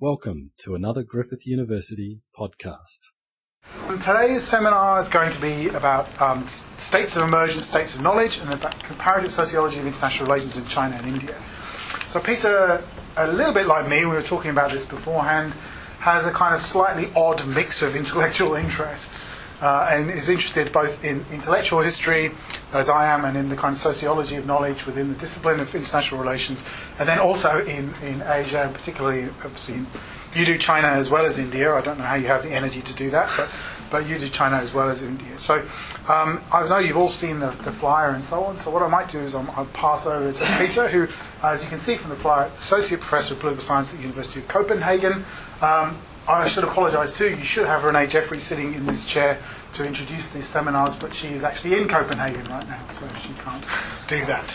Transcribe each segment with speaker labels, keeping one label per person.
Speaker 1: Welcome to another Griffith University podcast.
Speaker 2: Today's seminar is going to be about um, states of emergence, states of knowledge, and about comparative sociology of international relations in China and India. So, Peter, a little bit like me, we were talking about this beforehand, has a kind of slightly odd mix of intellectual interests. Uh, and is interested both in intellectual history, as I am, and in the kind of sociology of knowledge within the discipline of international relations, and then also in, in Asia, and particularly, obviously, you do China as well as India. I don't know how you have the energy to do that, but, but you do China as well as India. So um, I know you've all seen the, the flyer and so on. So what I might do is i will pass over to Peter, who, as you can see from the flyer, Associate Professor of Political Science at the University of Copenhagen. Um, I should apologise too. You should have Renee Jeffery sitting in this chair to introduce these seminars, but she is actually in Copenhagen right now, so she can't do that.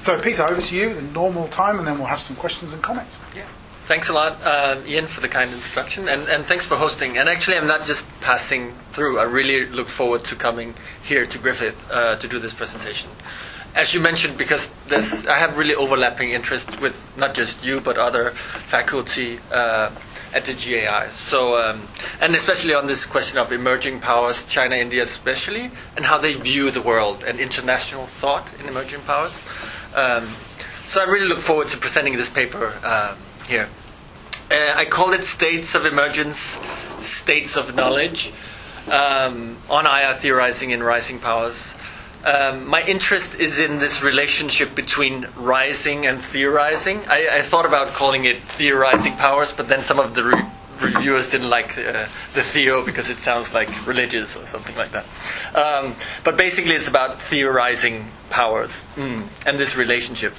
Speaker 2: So, Peter, over to you, the normal time, and then we'll have some questions and comments.
Speaker 3: Yeah. Thanks a lot, uh, Ian, for the kind introduction, and, and thanks for hosting. And actually, I'm not just passing through. I really look forward to coming here to Griffith uh, to do this presentation as you mentioned, because this, I have really overlapping interest with not just you but other faculty uh, at the GAI. So, um, and especially on this question of emerging powers, China, India, especially, and how they view the world and international thought in emerging powers. Um, so, I really look forward to presenting this paper uh, here. Uh, I call it States of Emergence, States of Knowledge um, on IR theorizing in rising powers. Um, my interest is in this relationship between rising and theorizing. I, I, thought about calling it theorizing powers, but then some of the re- reviewers didn't like uh, the theo because it sounds like religious or something like that. Um, but basically, it's about theorizing powers mm, and this relationship.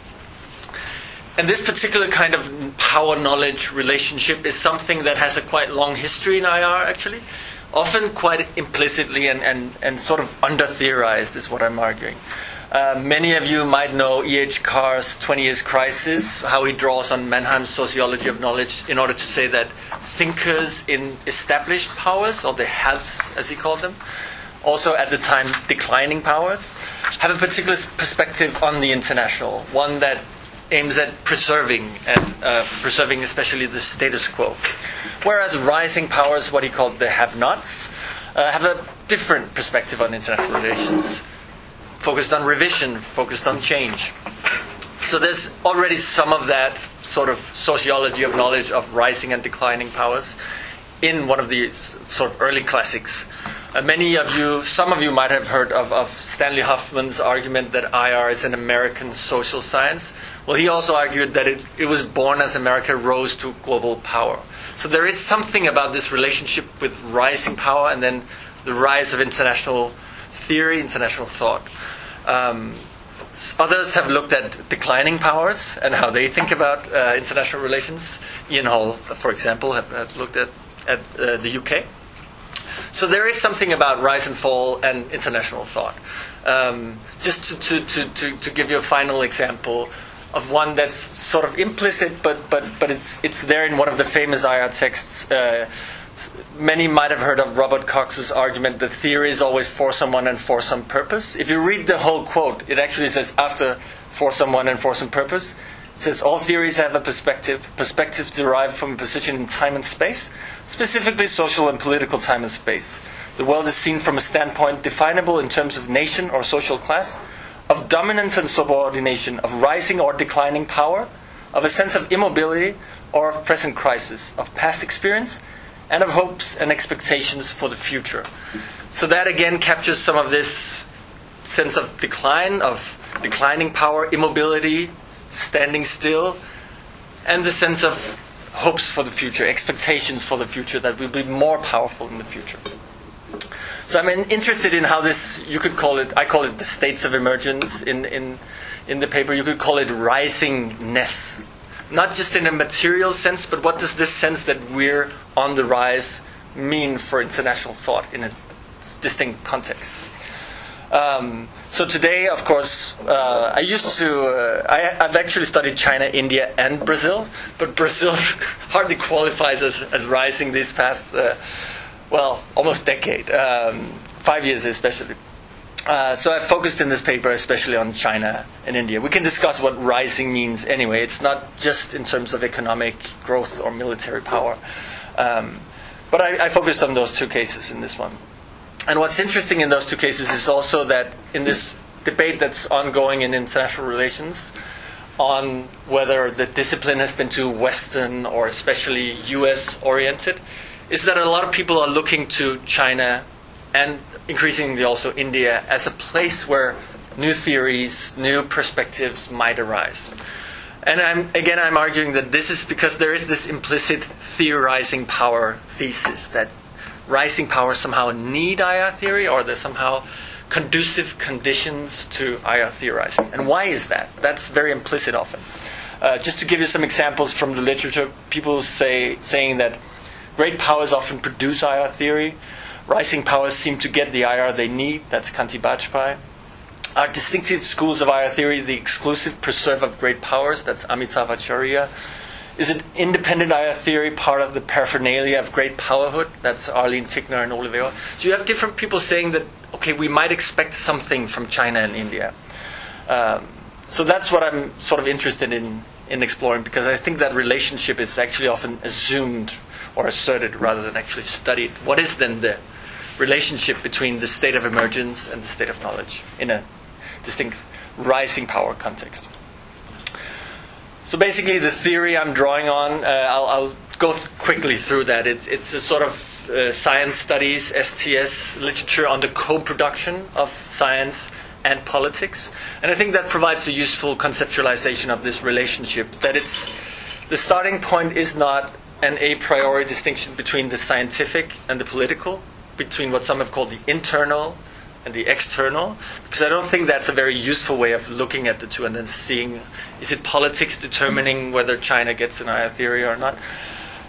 Speaker 3: And this particular kind of power knowledge relationship is something that has a quite long history in IR, actually often quite implicitly and, and, and sort of under theorized, is what I'm arguing. Uh, many of you might know E.H. Carr's 20 Years Crisis, how he draws on Mannheim's sociology of knowledge in order to say that thinkers in established powers, or the haves as he called them, also at the time declining powers, have a particular perspective on the international, one that aims at preserving and uh, preserving especially the status quo. Whereas rising powers, what he called the have-nots, uh, have a different perspective on international relations, focused on revision, focused on change. So there's already some of that sort of sociology of knowledge of rising and declining powers in one of the sort of early classics. Uh, many of you, some of you might have heard of, of, Stanley Hoffmann's argument that IR is an American social science. Well, he also argued that it, it was born as America rose to global power. So there is something about this relationship with rising power and then the rise of international theory, international thought. Um, others have looked at declining powers and how they think about uh, international relations. Ian Hall, for example, have, have looked at, at uh, the UK. So there is something about rise and fall and international thought. Um, just to, to, to, to, give you a final example of one that's sort of implicit, but, but, but it's, it's there in one of the famous IR texts. Uh, many might have heard of Robert Cox's argument that theory is always for someone and for some purpose. If you read the whole quote, it actually says after for someone and for some purpose. It says all theories have a perspective, perspectives derived from a position in time and space, specifically social and political time and space. The world is seen from a standpoint definable in terms of nation or social class, of dominance and subordination, of rising or declining power, of a sense of immobility or of present crisis, of past experience, and of hopes and expectations for the future. So that again captures some of this sense of decline, of declining power, immobility, standing still, and the sense of hopes for the future, expectations for the future that will be more powerful in the future. So I'm interested in how this, you could call it, I call it the states of emergence in, in, in the paper. You could call it risingness. Not just in a material sense, but what does this sense that we're on the rise mean for international thought in a distinct context? Um, so today, of course, uh, I used to. Uh, I, have actually studied China, India, and Brazil, but Brazil hardly qualifies as, as rising these past, uh, well, almost decade, um, five years especially. Uh, so I focused in this paper especially on China and India. We can discuss what rising means anyway. It's not just in terms of economic growth or military power. Um, but I, I focused on those two cases in this one. And what's interesting in those two cases is also that in this debate that's ongoing in international relations on whether the discipline has been too Western or especially US oriented, is that a lot of people are looking to China and increasingly also India as a place where new theories, new perspectives might arise. And I'm, again, I'm arguing that this is because there is this implicit theorizing power thesis that rising powers somehow need IR theory or there's somehow conducive conditions to IR theorizing. And why is that? That's very implicit often. Uh, just to give you some examples from the literature, people say saying that great powers often produce IR theory. Rising powers seem to get the IR they need. That's Kanti Bajpai. Are distinctive schools of IR theory the exclusive preserve of great powers? That's Amitav Acharya. Is it independent IR theory part of the paraphernalia of great powerhood? That's Arlene Tickner and Ole Wæver. So you have different people saying that, okay, we might expect something from China and India. Um, so that's what I'm sort of interested in, in exploring because I think that relationship is actually often assumed or asserted rather than actually studied. What is then the relationship between the state of emergence and the state of knowledge in a distinct rising power context. So basically, the theory I'm drawing on, uh, I'll, I'll, go th- quickly through that. It's, it's a sort of uh, science studies, STS literature on the co production of science and politics. And I think that provides a useful conceptualization of this relationship. That it's the starting point is not an a priori distinction between the scientific and the political, between what some have called the internal and the external, because I don't think that's a very useful way of looking at the two and then seeing is it politics determining whether China gets an IR theory or not.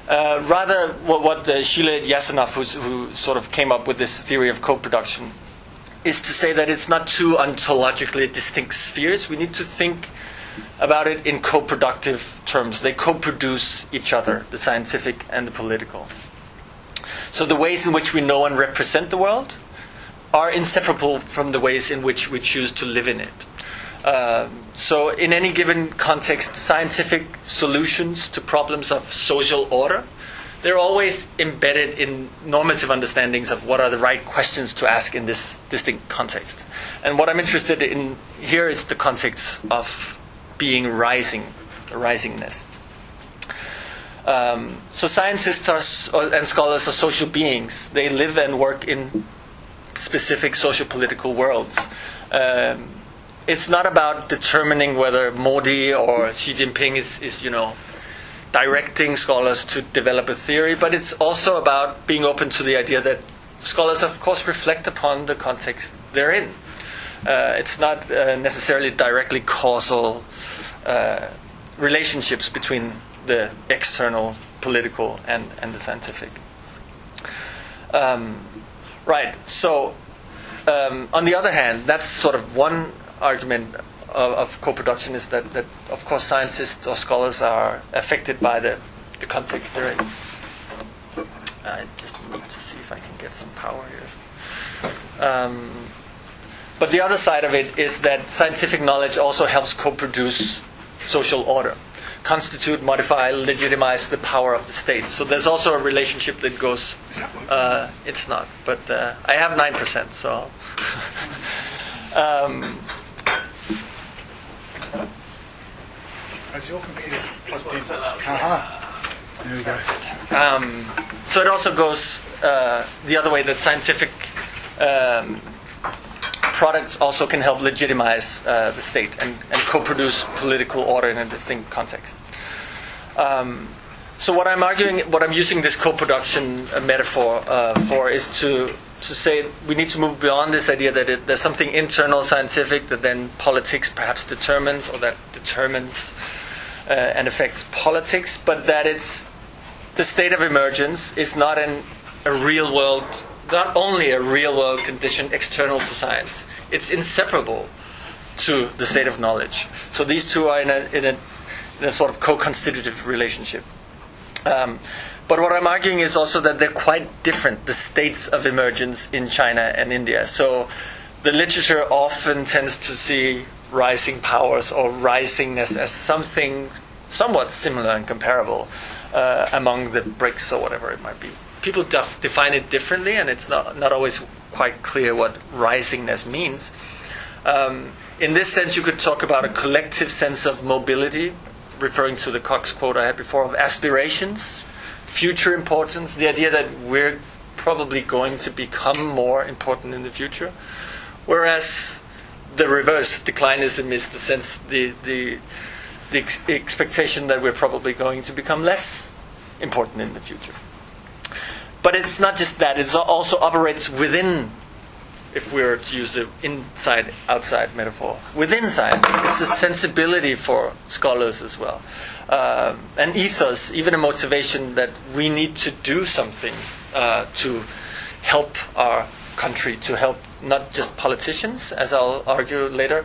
Speaker 3: Uh, rather, what, what uh, who sort of came up with this theory of co-production, is to say that it's not two ontologically distinct spheres. We need to think about it in co-productive terms. They co-produce each other, the scientific and the political. So the ways in which we know and represent the world are inseparable from the ways in which we choose to live in it. Uh, so, in any given context, scientific solutions to problems of social order, they're always embedded in normative understandings of what are the right questions to ask in this distinct context. And what I'm interested in here is the context of being rising, risingness. Um, so, scientists are, and scholars are social beings. They live and work in specific social political worlds. Um, it's not about determining whether Modi or Xi Jinping is, is, you know, directing scholars to develop a theory, but it's also about being open to the idea that scholars, of course, reflect upon the context they're in. Uh, it's not uh, necessarily directly causal uh, relationships between the external political and, and the scientific. Um, Right. So, um, on the other hand, that's sort of one argument of, of, co-production is that, that, of course, scientists or scholars are affected by the, the context they're in. I just need to see if I can get some power here. Um, but the other side of it is that scientific knowledge also helps co-produce social order constitute, modify, legitimize the power of the state. So there's also a relationship that goes. Uh, it's not, but uh, I have nine percent. So. um,
Speaker 2: Has your computer plugged in? Aha. There we go.
Speaker 3: Um, so it also goes uh, the other way that scientific um, products also can help legitimize uh, the state and, and co-produce political order in a distinct context. Um, so what I'm arguing, what I'm using this co-production uh, metaphor uh, for is to to say we need to move beyond this idea that it, there's something internal scientific that then politics perhaps determines or that determines uh, and affects politics, but that it's the state of emergence is not an, a real world, not only a real world condition external to science, it's inseparable to the state of knowledge. So these two are in a, in a, in a sort of co constitutive relationship. Um, but what I'm arguing is also that they're quite different, the states of emergence in China and India. So the literature often tends to see rising powers or risingness as something somewhat similar and comparable uh, among the BRICS or whatever it might be. People def- define it differently, and it's not, not always quite clear what risingness means. Um, in this sense, you could talk about a collective sense of mobility, referring to the Cox quote I had before of aspirations, future importance, the idea that we're probably going to become more important in the future. Whereas the reverse, declinism, is the sense, the, the, the ex- expectation that we're probably going to become less important in the future. But it's not just that, it also operates within if we were to use the inside outside metaphor. Within science, it's a sensibility for scholars as well. Um, an ethos, even a motivation that we need to do something uh, to help our country, to help not just politicians, as I'll argue later.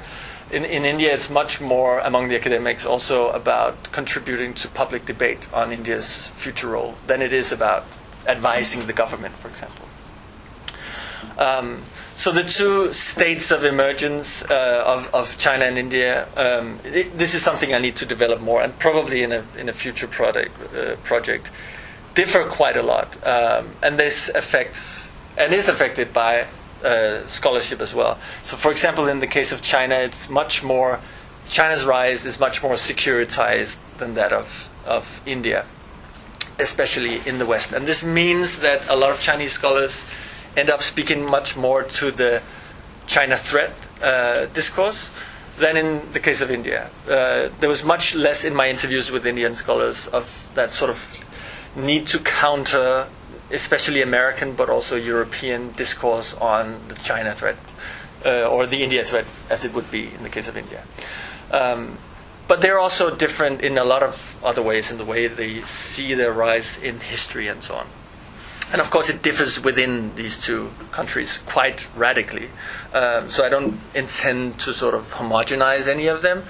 Speaker 3: In, in India, it's much more among the academics also about contributing to public debate on India's future role than it is about advising the government, for example. Um, so the two states of emergence uh, of, of China and India, um, it, this is something I need to develop more, and probably in a in a future product uh, project, differ quite a lot, um, and this affects and is affected by uh, scholarship as well. So, for example, in the case of China, it's much more China's rise is much more securitized than that of of India, especially in the West, and this means that a lot of Chinese scholars end up speaking much more to the China threat uh, discourse than in the case of India. Uh, there was much less in my interviews with Indian scholars of that sort of need to counter, especially American but also European discourse on the China threat uh, or the India threat, as it would be in the case of India. Um, but they're also different in a lot of other ways in the way they see their rise in history and so on. And of course, it differs within these two countries quite radically. Um, so I don't intend to sort of homogenize any of them.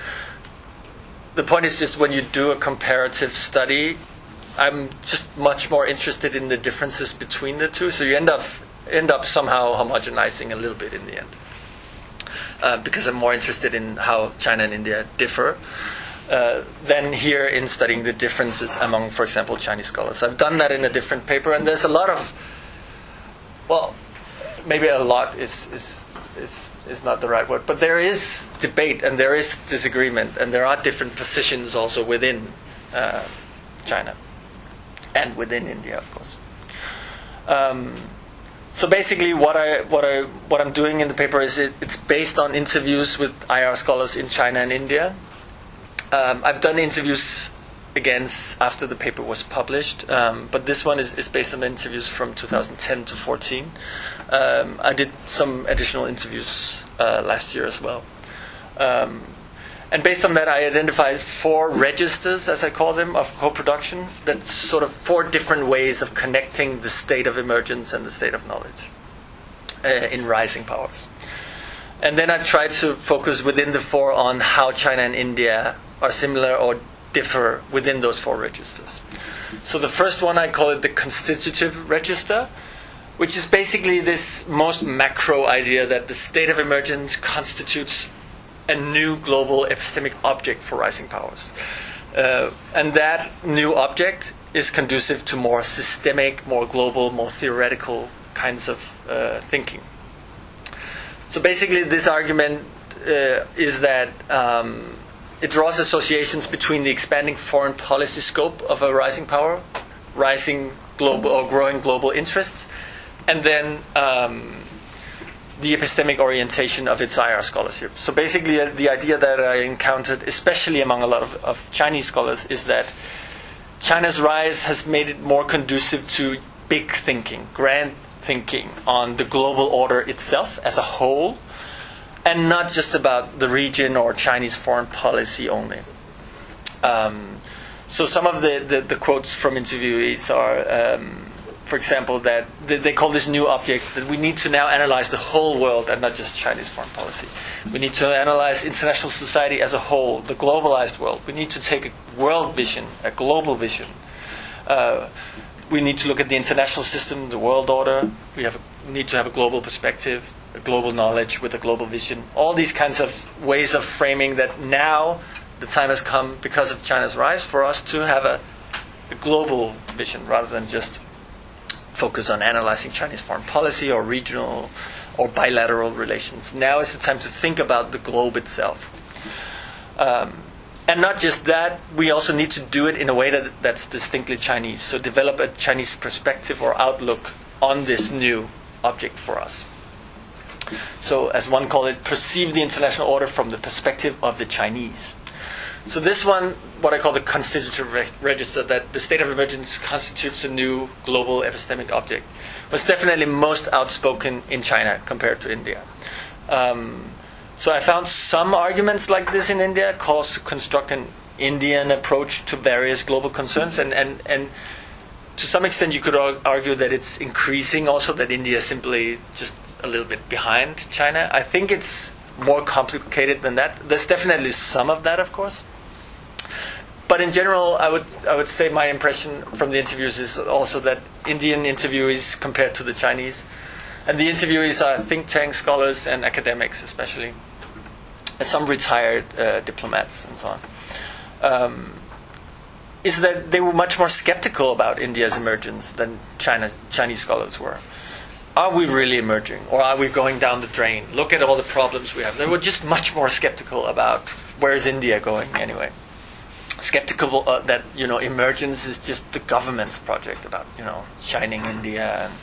Speaker 3: The point is just when you do a comparative study, I'm just much more interested in the differences between the two. So you end up end up somehow homogenizing a little bit in the end, uh, because I'm more interested in how China and India differ. Uh, than here in studying the differences among, for example, Chinese scholars. I've done that in a different paper, and there's a lot of, well, maybe a lot is, is, is, is not the right word, but there is debate and there is disagreement, and there are different positions also within uh, China and within India, of course. Um, so basically, what I what I what I'm doing in the paper is it, it's based on interviews with IR scholars in China and India, um, I've done interviews again after the paper was published, um, but this one is, is, based on interviews from 2010 to 14. Um, I did some additional interviews uh, last year as well. And based on that, I identified four registers, as I call them, of co production. That's sort of four different ways of connecting the state of emergence and the state of knowledge uh, in rising powers. And then I tried to focus within the four on how China and India are similar or differ within those four registers. So the first one I call it the constitutive register, which is basically this most macro idea that the state of emergence constitutes a new global epistemic object for rising powers. Uh, and that new object is conducive to more systemic, more global, more theoretical kinds of uh, thinking. So basically, this argument uh, is that um, it draws associations between the expanding foreign policy scope of a rising power, rising global or growing global interests, and then um, the epistemic orientation of its IR scholarship. So basically, uh, the idea that I encountered, especially among a lot of, of Chinese scholars, is that China's rise has made it more conducive to big thinking, grand thinking on the global order itself as a whole and not just about the region or Chinese foreign policy only. Um, so some of the, the, the, quotes from interviewees are, um, for example, that they, call this new object that we need to now analyze the whole world and not just Chinese foreign policy. We need to analyze international society as a whole, the globalized world. We need to take a world vision, a global vision. Uh, we need to look at the international system, the world order. We have need to have a global perspective a global knowledge with a global vision. All these kinds of ways of framing that now the time has come because of China's rise for us to have a, a global vision rather than just focus on analyzing Chinese foreign policy or regional or bilateral relations. Now is the time to think about the globe itself. Um, and not just that, we also need to do it in a way that, that's distinctly Chinese. So develop a Chinese perspective or outlook on this new object for us. So, as one called it, perceive the international order from the perspective of the Chinese. So, this one, what I call the constitutive re- register, that the state of emergence constitutes a new global epistemic object, was definitely most outspoken in China compared to India. Um, so, I found some arguments like this in India, calls to construct an Indian approach to various global concerns, and, and, and to some extent, you could argue that it's increasing also, that India is simply just a little bit behind China. I think it's more complicated than that. There's definitely some of that, of course. But in general, I would I would say my impression from the interviews is also that Indian interviewees compared to the Chinese, and the interviewees are think tank scholars and academics, especially, some retired uh, diplomats and so on. Um, is that they were much more skeptical about India's emergence than China, Chinese scholars were are we really emerging or are we going down the drain? Look at all the problems we have. They were just much more skeptical about where's India going anyway. Skeptical uh, that you know emergence is just the government's project about you know shining India and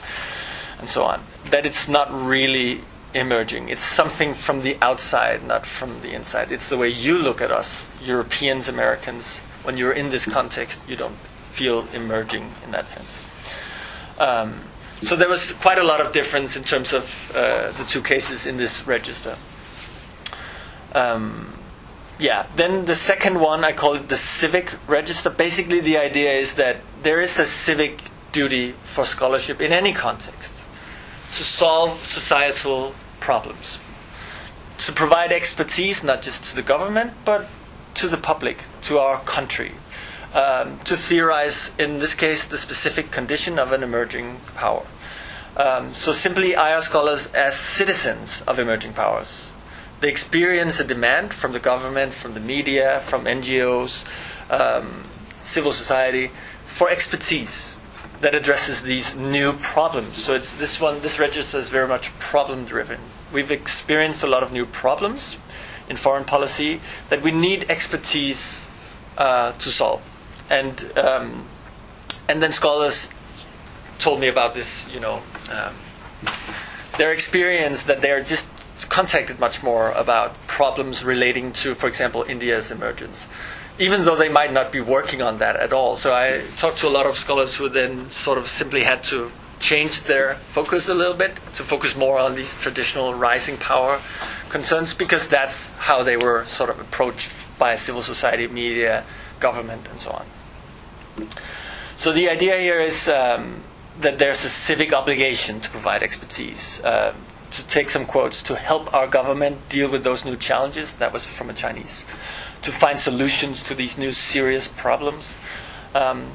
Speaker 3: and so on. That it's not really emerging. It's something from the outside, not from the inside. It's the way you look at us, Europeans, Americans. When you're in this context, you don't feel emerging in that sense. Um, so there was quite a lot of difference in terms of uh, the two cases in this register. Um, yeah, then the second one, I call it the civic register. Basically, the idea is that there is a civic duty for scholarship in any context to solve societal problems, to provide expertise not just to the government, but to the public, to our country, um, to theorize, in this case, the specific condition of an emerging power. Um, so, simply IR scholars as citizens of emerging powers. They experience a demand from the government, from the media, from NGOs, um, civil society, for expertise that addresses these new problems. So, it's this one, this register is very much problem driven. We've experienced a lot of new problems in foreign policy that we need expertise uh, to solve and um, and then scholars told me about this, you know, um, their experience that they're just contacted much more about problems relating to, for example, India's emergence, even though they might not be working on that at all. So I talked to a lot of scholars who then sort of simply had to change their focus a little bit to focus more on these traditional rising power concerns because that's how they were sort of approached by civil society, media, government, and so on. So the idea here is um, that there's a civic obligation to provide expertise. Uh, to take some quotes, to help our government deal with those new challenges, that was from a Chinese, to find solutions to these new serious problems. Um,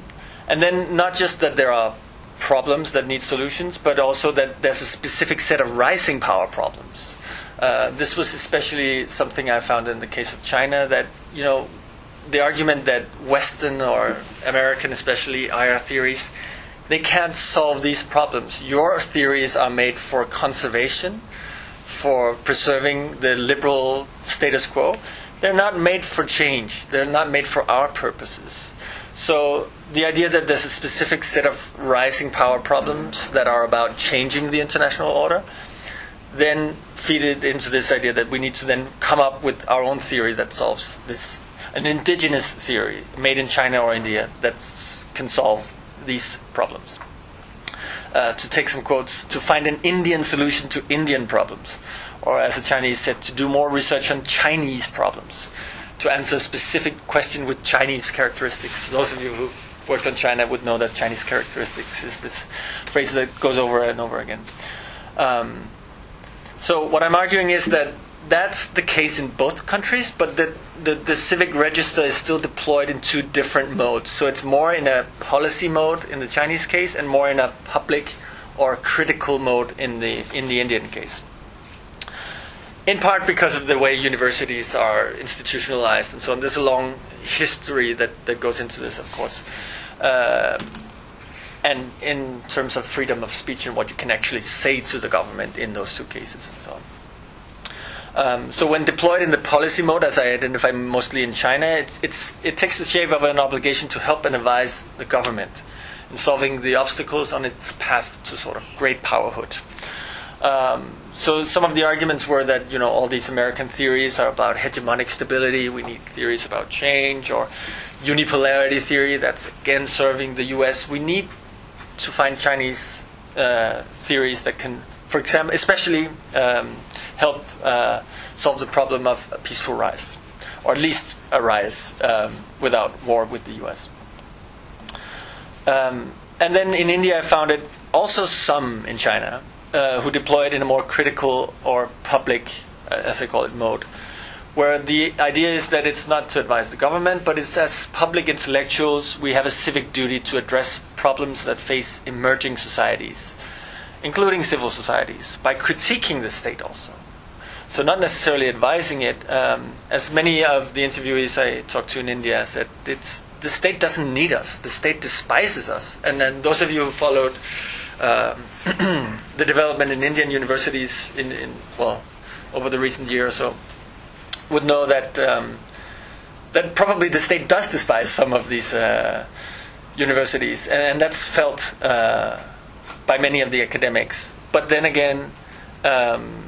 Speaker 3: and then not just that there are problems that need solutions, but also that there's a specific set of rising power problems. Uh, this was especially something I found in the case of China that, you know, the argument that Western or American, especially IR theories, they can't solve these problems. Your theories are made for conservation, for preserving the liberal status quo. They're not made for change. They're not made for our purposes. So the idea that there's a specific set of rising power problems that are about changing the international order, then feed it into this idea that we need to then come up with our own theory that solves this an indigenous theory made in China or India that can solve these problems. Uh, to take some quotes, to find an Indian solution to Indian problems, or as the Chinese said, to do more research on Chinese problems, to answer a specific question with Chinese characteristics. Those of you who worked on China would know that Chinese characteristics is this phrase that goes over and over again. Um, so what I'm arguing is that that's the case in both countries, but the, the, the, civic register is still deployed in two different modes. So it's more in a policy mode in the Chinese case and more in a public or critical mode in the, in the Indian case. in part because of the way universities are institutionalized and so on. There's a long history that, that goes into this, of course. Uh, and in terms of freedom of speech and what you can actually say to the government in those two cases. Um, so when deployed in the policy mode, as I identify mostly in China, it's, it's, it takes the shape of an obligation to help and advise the government in solving the obstacles on its path to sort of great powerhood. Um, so some of the arguments were that you know all these American theories are about hegemonic stability. We need theories about change or unipolarity theory. That's again serving the U.S. We need to find Chinese uh, theories that can, for example, especially um, help uh, solve the problem of a peaceful rise, or at least a rise um, without war with the U.S. Um, and then in India, I found it also some in China uh, who deployed in a more critical or public, uh, as I call it, mode, where the idea is that it's not to advise the government, but it's as public intellectuals, we have a civic duty to address problems that face emerging societies, including civil societies, by critiquing the state also. So, not necessarily advising it. Um, as many of the interviewees I talked to in India said, it's, the state doesn't need us, the state despises us. And then those of you who followed um, the development in Indian universities in, in, well over the recent year or so would know that um, that probably the state does despise some of these uh, universities, and, and, that's felt uh, by many of the academics. But then again, um,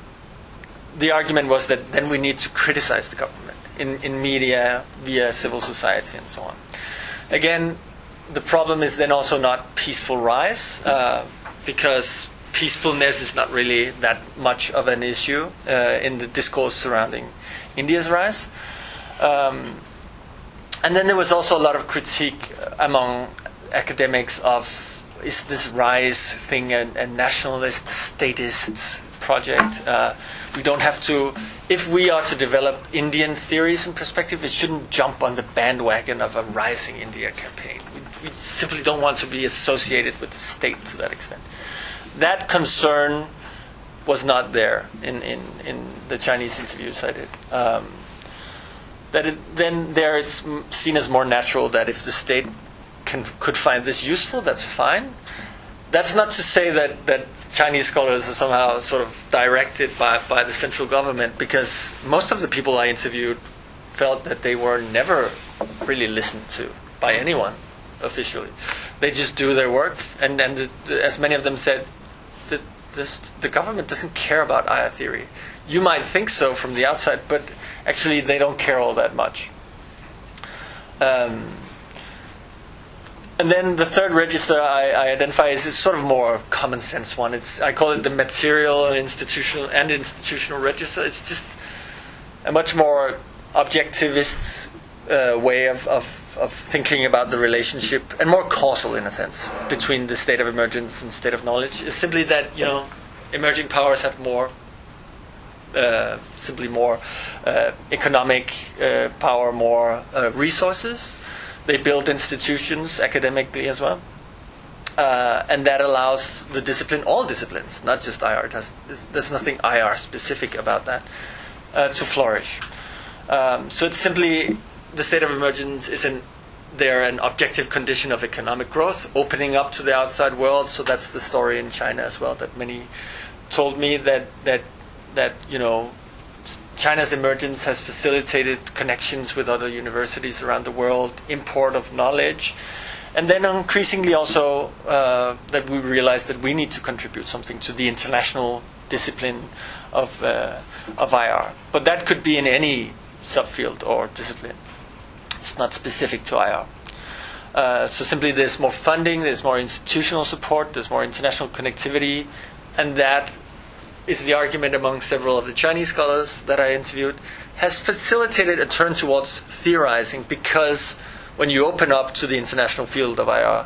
Speaker 3: the argument was that then we need to criticize the government in, in media, via civil society, and so on. Again, the problem is then also not peaceful rise. Uh, because peacefulness is not really that much of an issue uh, in the discourse surrounding India's rise. Um, and then there was also a lot of critique among academics of is this rise thing a, nationalist, statist project? Uh, we don't have to, if we are to develop Indian theories and perspective, it shouldn't jump on the bandwagon of a rising India campaign. We, we simply don't want to be associated with the state to that extent that concern was not there in, in, in the Chinese interviews I did. Um, that it, then there it's seen as more natural that if the state can, could find this useful, that's fine. That's not to say that, that Chinese scholars are somehow sort of directed by, by the central government, because most of the people I interviewed felt that they were never really listened to by anyone officially. They just do their work, and, and the, the, as many of them said, this, the government doesn't care about IR theory. You might think so from the outside, but actually they don't care all that much. Um, and then the third register I, I identify is sort of more common sense one. It's I call it the material and institutional and institutional register. It's just a much more objectivist uh, way of, of, of thinking about the relationship and more causal in a sense between the state of emergence and state of knowledge is simply that you know emerging powers have more uh, simply more uh, economic uh, power, more uh, resources. They build institutions academically as well. Uh, and that allows the discipline, all disciplines, not just IR, has, there's nothing IR specific about that, to flourish. Um, so it's simply the state of emergence isn't there an objective condition of economic growth, opening up to the outside world. So that's the story in China as well. That many told me that that that you know China's emergence has facilitated connections with other universities around the world, import of knowledge, and then increasingly also uh, that we realize that we need to contribute something to the international discipline of uh, of IR. But that could be in any subfield or discipline. It's not specific to IR. Uh, so simply there's more funding, there's more institutional support, there's more international connectivity, and that is the argument among several of the Chinese scholars that I interviewed, has facilitated a turn towards theorizing because when you open up to the international field of IR,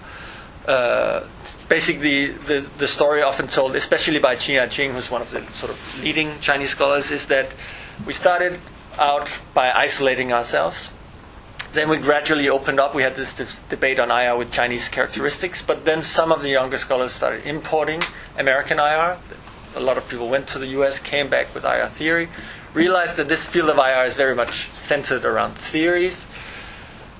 Speaker 3: uh, basically the, the story often told, especially by Qin Yaqing, who's one of the sort of leading Chinese scholars, is that we started out by isolating ourselves then we gradually opened up. We had this, debate on IR with Chinese characteristics, but then some of the younger scholars started importing American IR. A lot of people went to the US, came back with IR theory, realized that this field of IR is very much centered around theories.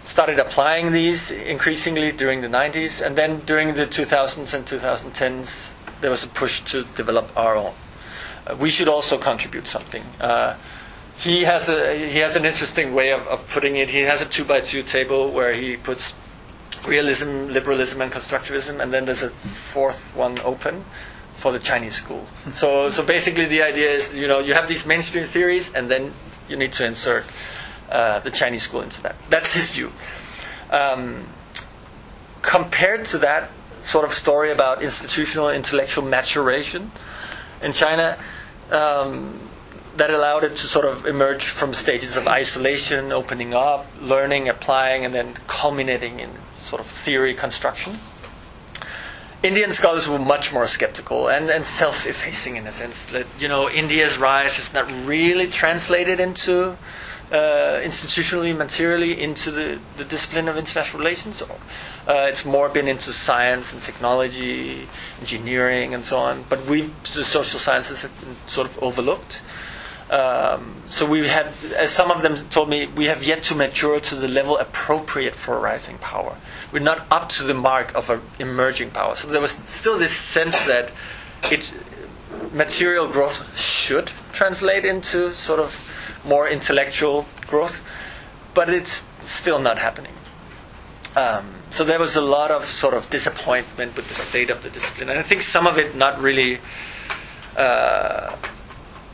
Speaker 3: Started applying these increasingly during the 90s, and then during the 2000s and 2010s, there was a push to develop our own. Uh, we should also contribute something. Uh, he has a he has an interesting way of, of putting it. He has a two by two table where he puts realism, liberalism, and constructivism, and then there's a fourth one open for the Chinese school. So, so basically, the idea is you know you have these mainstream theories, and then you need to insert uh, the Chinese school into that. That's his view. Um, compared to that sort of story about institutional intellectual maturation in China. Um, that allowed it to sort of emerge from stages of isolation, opening up, learning, applying, and then culminating in sort of theory construction. Indian scholars were much more skeptical and, and self effacing in a sense that, you know, India's rise is not really translated into uh, institutionally, materially, into the, the discipline of international relations. Uh, it's more been into science and technology, engineering, and so on. But we, the social sciences, have been sort of overlooked. Um, so we have, as some of them told me, we have yet to mature to the level appropriate for a rising power. We're not up to the mark of an emerging power. So there was still this sense that it, material growth should translate into sort of more intellectual growth, but it's still not happening. Um, so there was a lot of sort of disappointment with the state of the discipline, and I think some of it not really. Uh,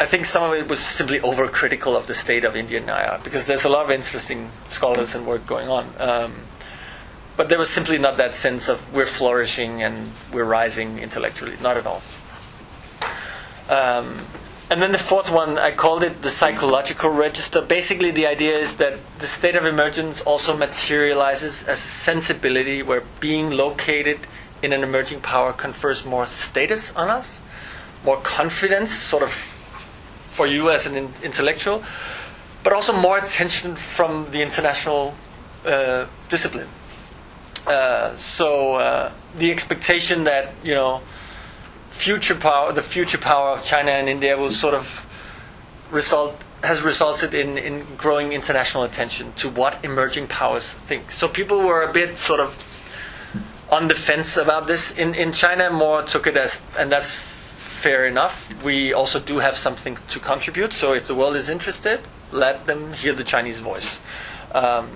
Speaker 3: I think some of it was simply overcritical of the state of Indian IR because there's a lot of interesting scholars and work going on. Um, but there was simply not that sense of we're flourishing and we're rising intellectually. Not at all. Um, and then the fourth one, I called it the psychological register. Basically, the idea is that the state of emergence also materializes as a sensibility where being located in an emerging power confers more status on us, more confidence, sort of for you as an in- intellectual, but also more attention from the international uh, discipline. Uh, so uh, the expectation that you know future power, the future power of China and India will sort of result has resulted in, in growing international attention to what emerging powers think. So people were a bit sort of on the fence about this. In in China, more took it as, and that's fair enough. We also do have something to contribute. So if the world is interested, let them hear the Chinese voice. Um,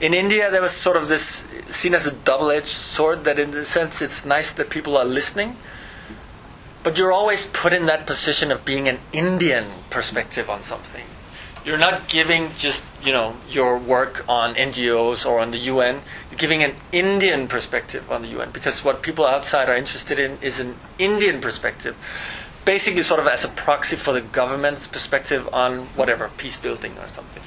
Speaker 3: in India, there was sort of this seen as a double-edged sword. That in the sense, it's nice that people are listening but you're always put in that position of being an Indian perspective on something. You're not giving just, you know, your work on NGOs or on the UN. You're giving an Indian perspective on the UN because what people outside are interested in is an Indian perspective. Basically, sort of as a proxy for the government's perspective on whatever, peace building or something.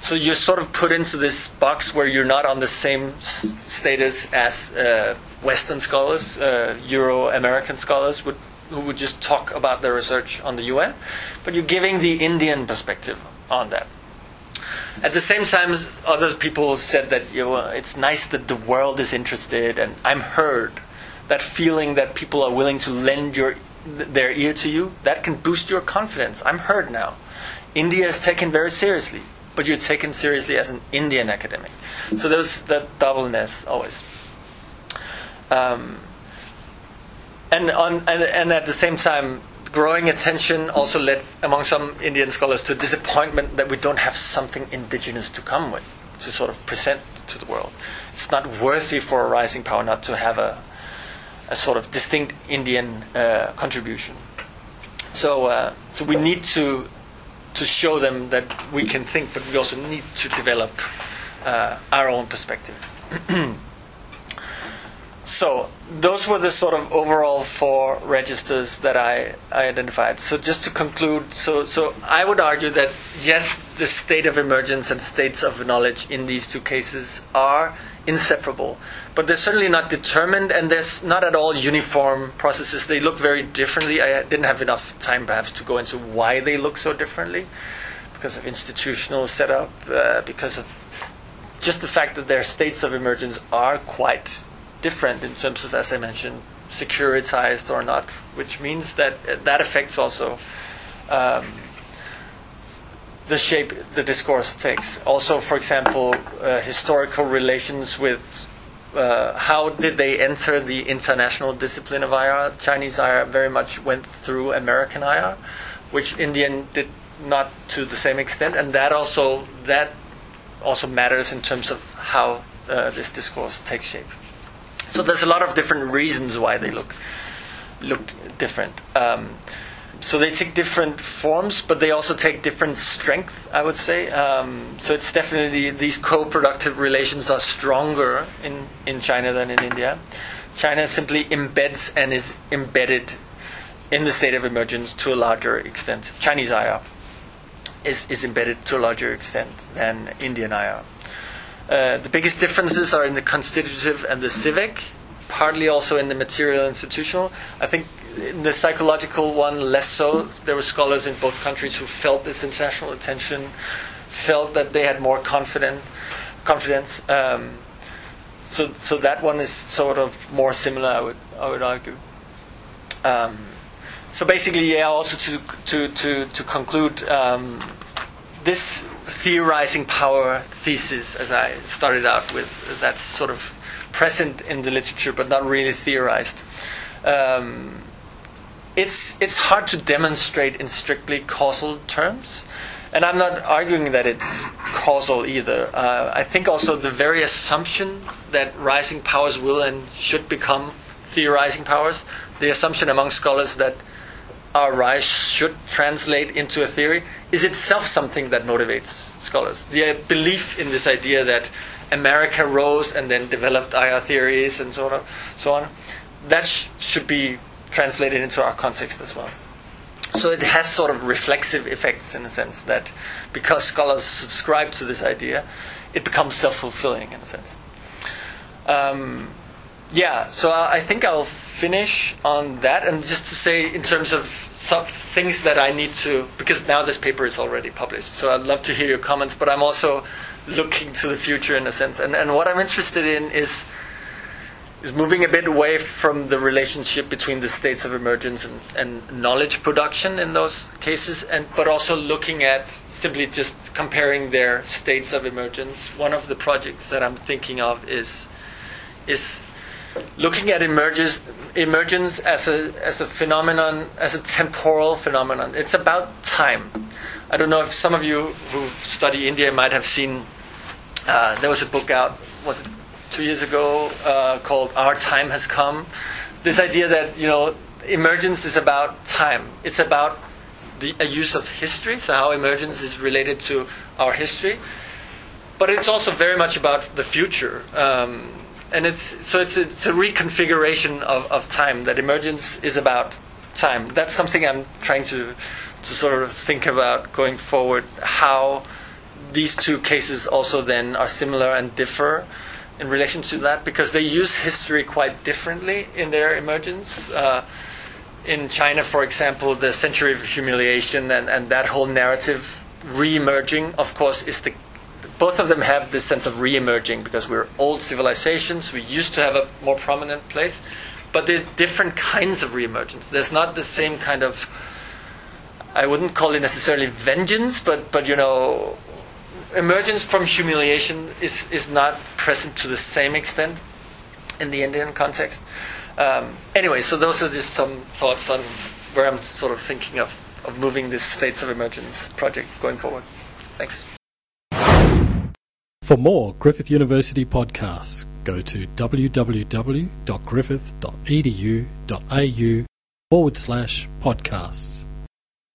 Speaker 3: So you're sort of put into this box where you're not on the same s- status as uh, Western scholars, uh, Euro American scholars would who would just talk about their research on the UN, but you're giving the Indian perspective on that. At the same time, other people said that you know, it's nice that the world is interested and I'm heard. That feeling that people are willing to lend your, their ear to you, that can boost your confidence. I'm heard now. India is taken very seriously, but you're taken seriously as an Indian academic. So there's that doubleness always. Um, and on and, and at the same time growing attention also led among some Indian scholars to disappointment that we don't have something indigenous to come with to sort of present to the world. It's not worthy for a rising power not to have a a sort of distinct Indian uh, contribution. So uh, so we need to to show them that we can think, but we also need to develop uh, our own perspective. So those were the sort of overall four registers that I, I identified. So just to conclude, so so I would argue that yes, the state of emergence and states of knowledge in these two cases are inseparable, but they're certainly not determined, and there's not at all uniform processes. They look very differently. I didn't have enough time, perhaps, to go into why they look so differently, because of institutional setup, uh, because of just the fact that their states of emergence are quite different in terms of, as I mentioned, securitized or not, which means that that affects also um, the shape the discourse takes. Also, for example, uh, historical relations with uh, how did they enter the international discipline of IR? Chinese IR very much went through American IR, which Indian did not to the same extent, and that also that also matters in terms of how uh, this discourse takes shape. So there's a lot of different reasons why they look look different. Um, so they take different forms, but they also take different strength. I would say. Um, so it's definitely these co-productive relations are stronger in in China than in India. China simply embeds and is embedded in the state of emergence to a larger extent. Chinese IR is, is embedded to a larger extent than Indian IR. Uh, the biggest differences are in the constitutive and the civic, partly also in the material institutional. I think in the psychological one, less so. There were scholars in both countries who felt this international attention, felt that they had more confident, confidence. Um, so, so that one is sort of more similar, I would, I would argue. Um, so basically, yeah. Also to to to to conclude, um, this theorizing power thesis, as I started out with, that's sort of present in the literature, but not really theorized. Um, it's it's hard to demonstrate in strictly causal terms, and I'm not arguing that it's causal either. Uh, I think also the very assumption that rising powers will and should become theorizing powers, the assumption among scholars that our rise should translate into a theory is itself something that motivates scholars. The uh, belief in this idea that America rose and then developed IR theories and so on, so on, that sh- should be translated into our context as well. So it has sort of reflexive effects in a sense that because scholars subscribe to this idea, it becomes self fulfilling in a sense. Um, yeah, so I think I'll finish on that and just to say in terms of some things that I need to because now this paper is already published so I'd love to hear your comments but I'm also looking to the future in a sense. And, and what I'm interested in is is moving a bit away from the relationship between the states of emergence and, and knowledge production in those cases and but also looking at simply just comparing their states of emergence. One of the projects that I'm thinking of is is looking at emerges, emergence as a as a phenomenon, as a temporal phenomenon. It's about time. I don't know if some of you who study India might have seen. Uh, there was a book out, was it two years ago, uh, called "Our Time Has Come." This idea that you know emergence is about time. It's about the a use of history. So how emergence is related to our history, but it's also very much about the future. Um, and it's so it's a, it's a reconfiguration of, of time that emergence is about time. That's something i'm trying to to sort of think about going forward how these two cases also then are similar and differ in relation to that because they use history quite differently in their emergence. Uh, in China, for example, the century of humiliation and, and that whole narrative re-emerging, of course, is the both of them have this sense of re-emerging because we're old civilizations. We used to have a more prominent place, but they're different kinds of re-emergence. There's not the same kind of I wouldn't call it necessarily vengeance, but but you know, emergence from humiliation is is not present to the same extent in the Indian context. Um, anyway, so those are just some thoughts on where I'm sort of thinking of of moving this states of emergence project going forward. Thanks.
Speaker 1: For more Griffith University podcasts, go to www.griffith.edu.au forward slash podcasts.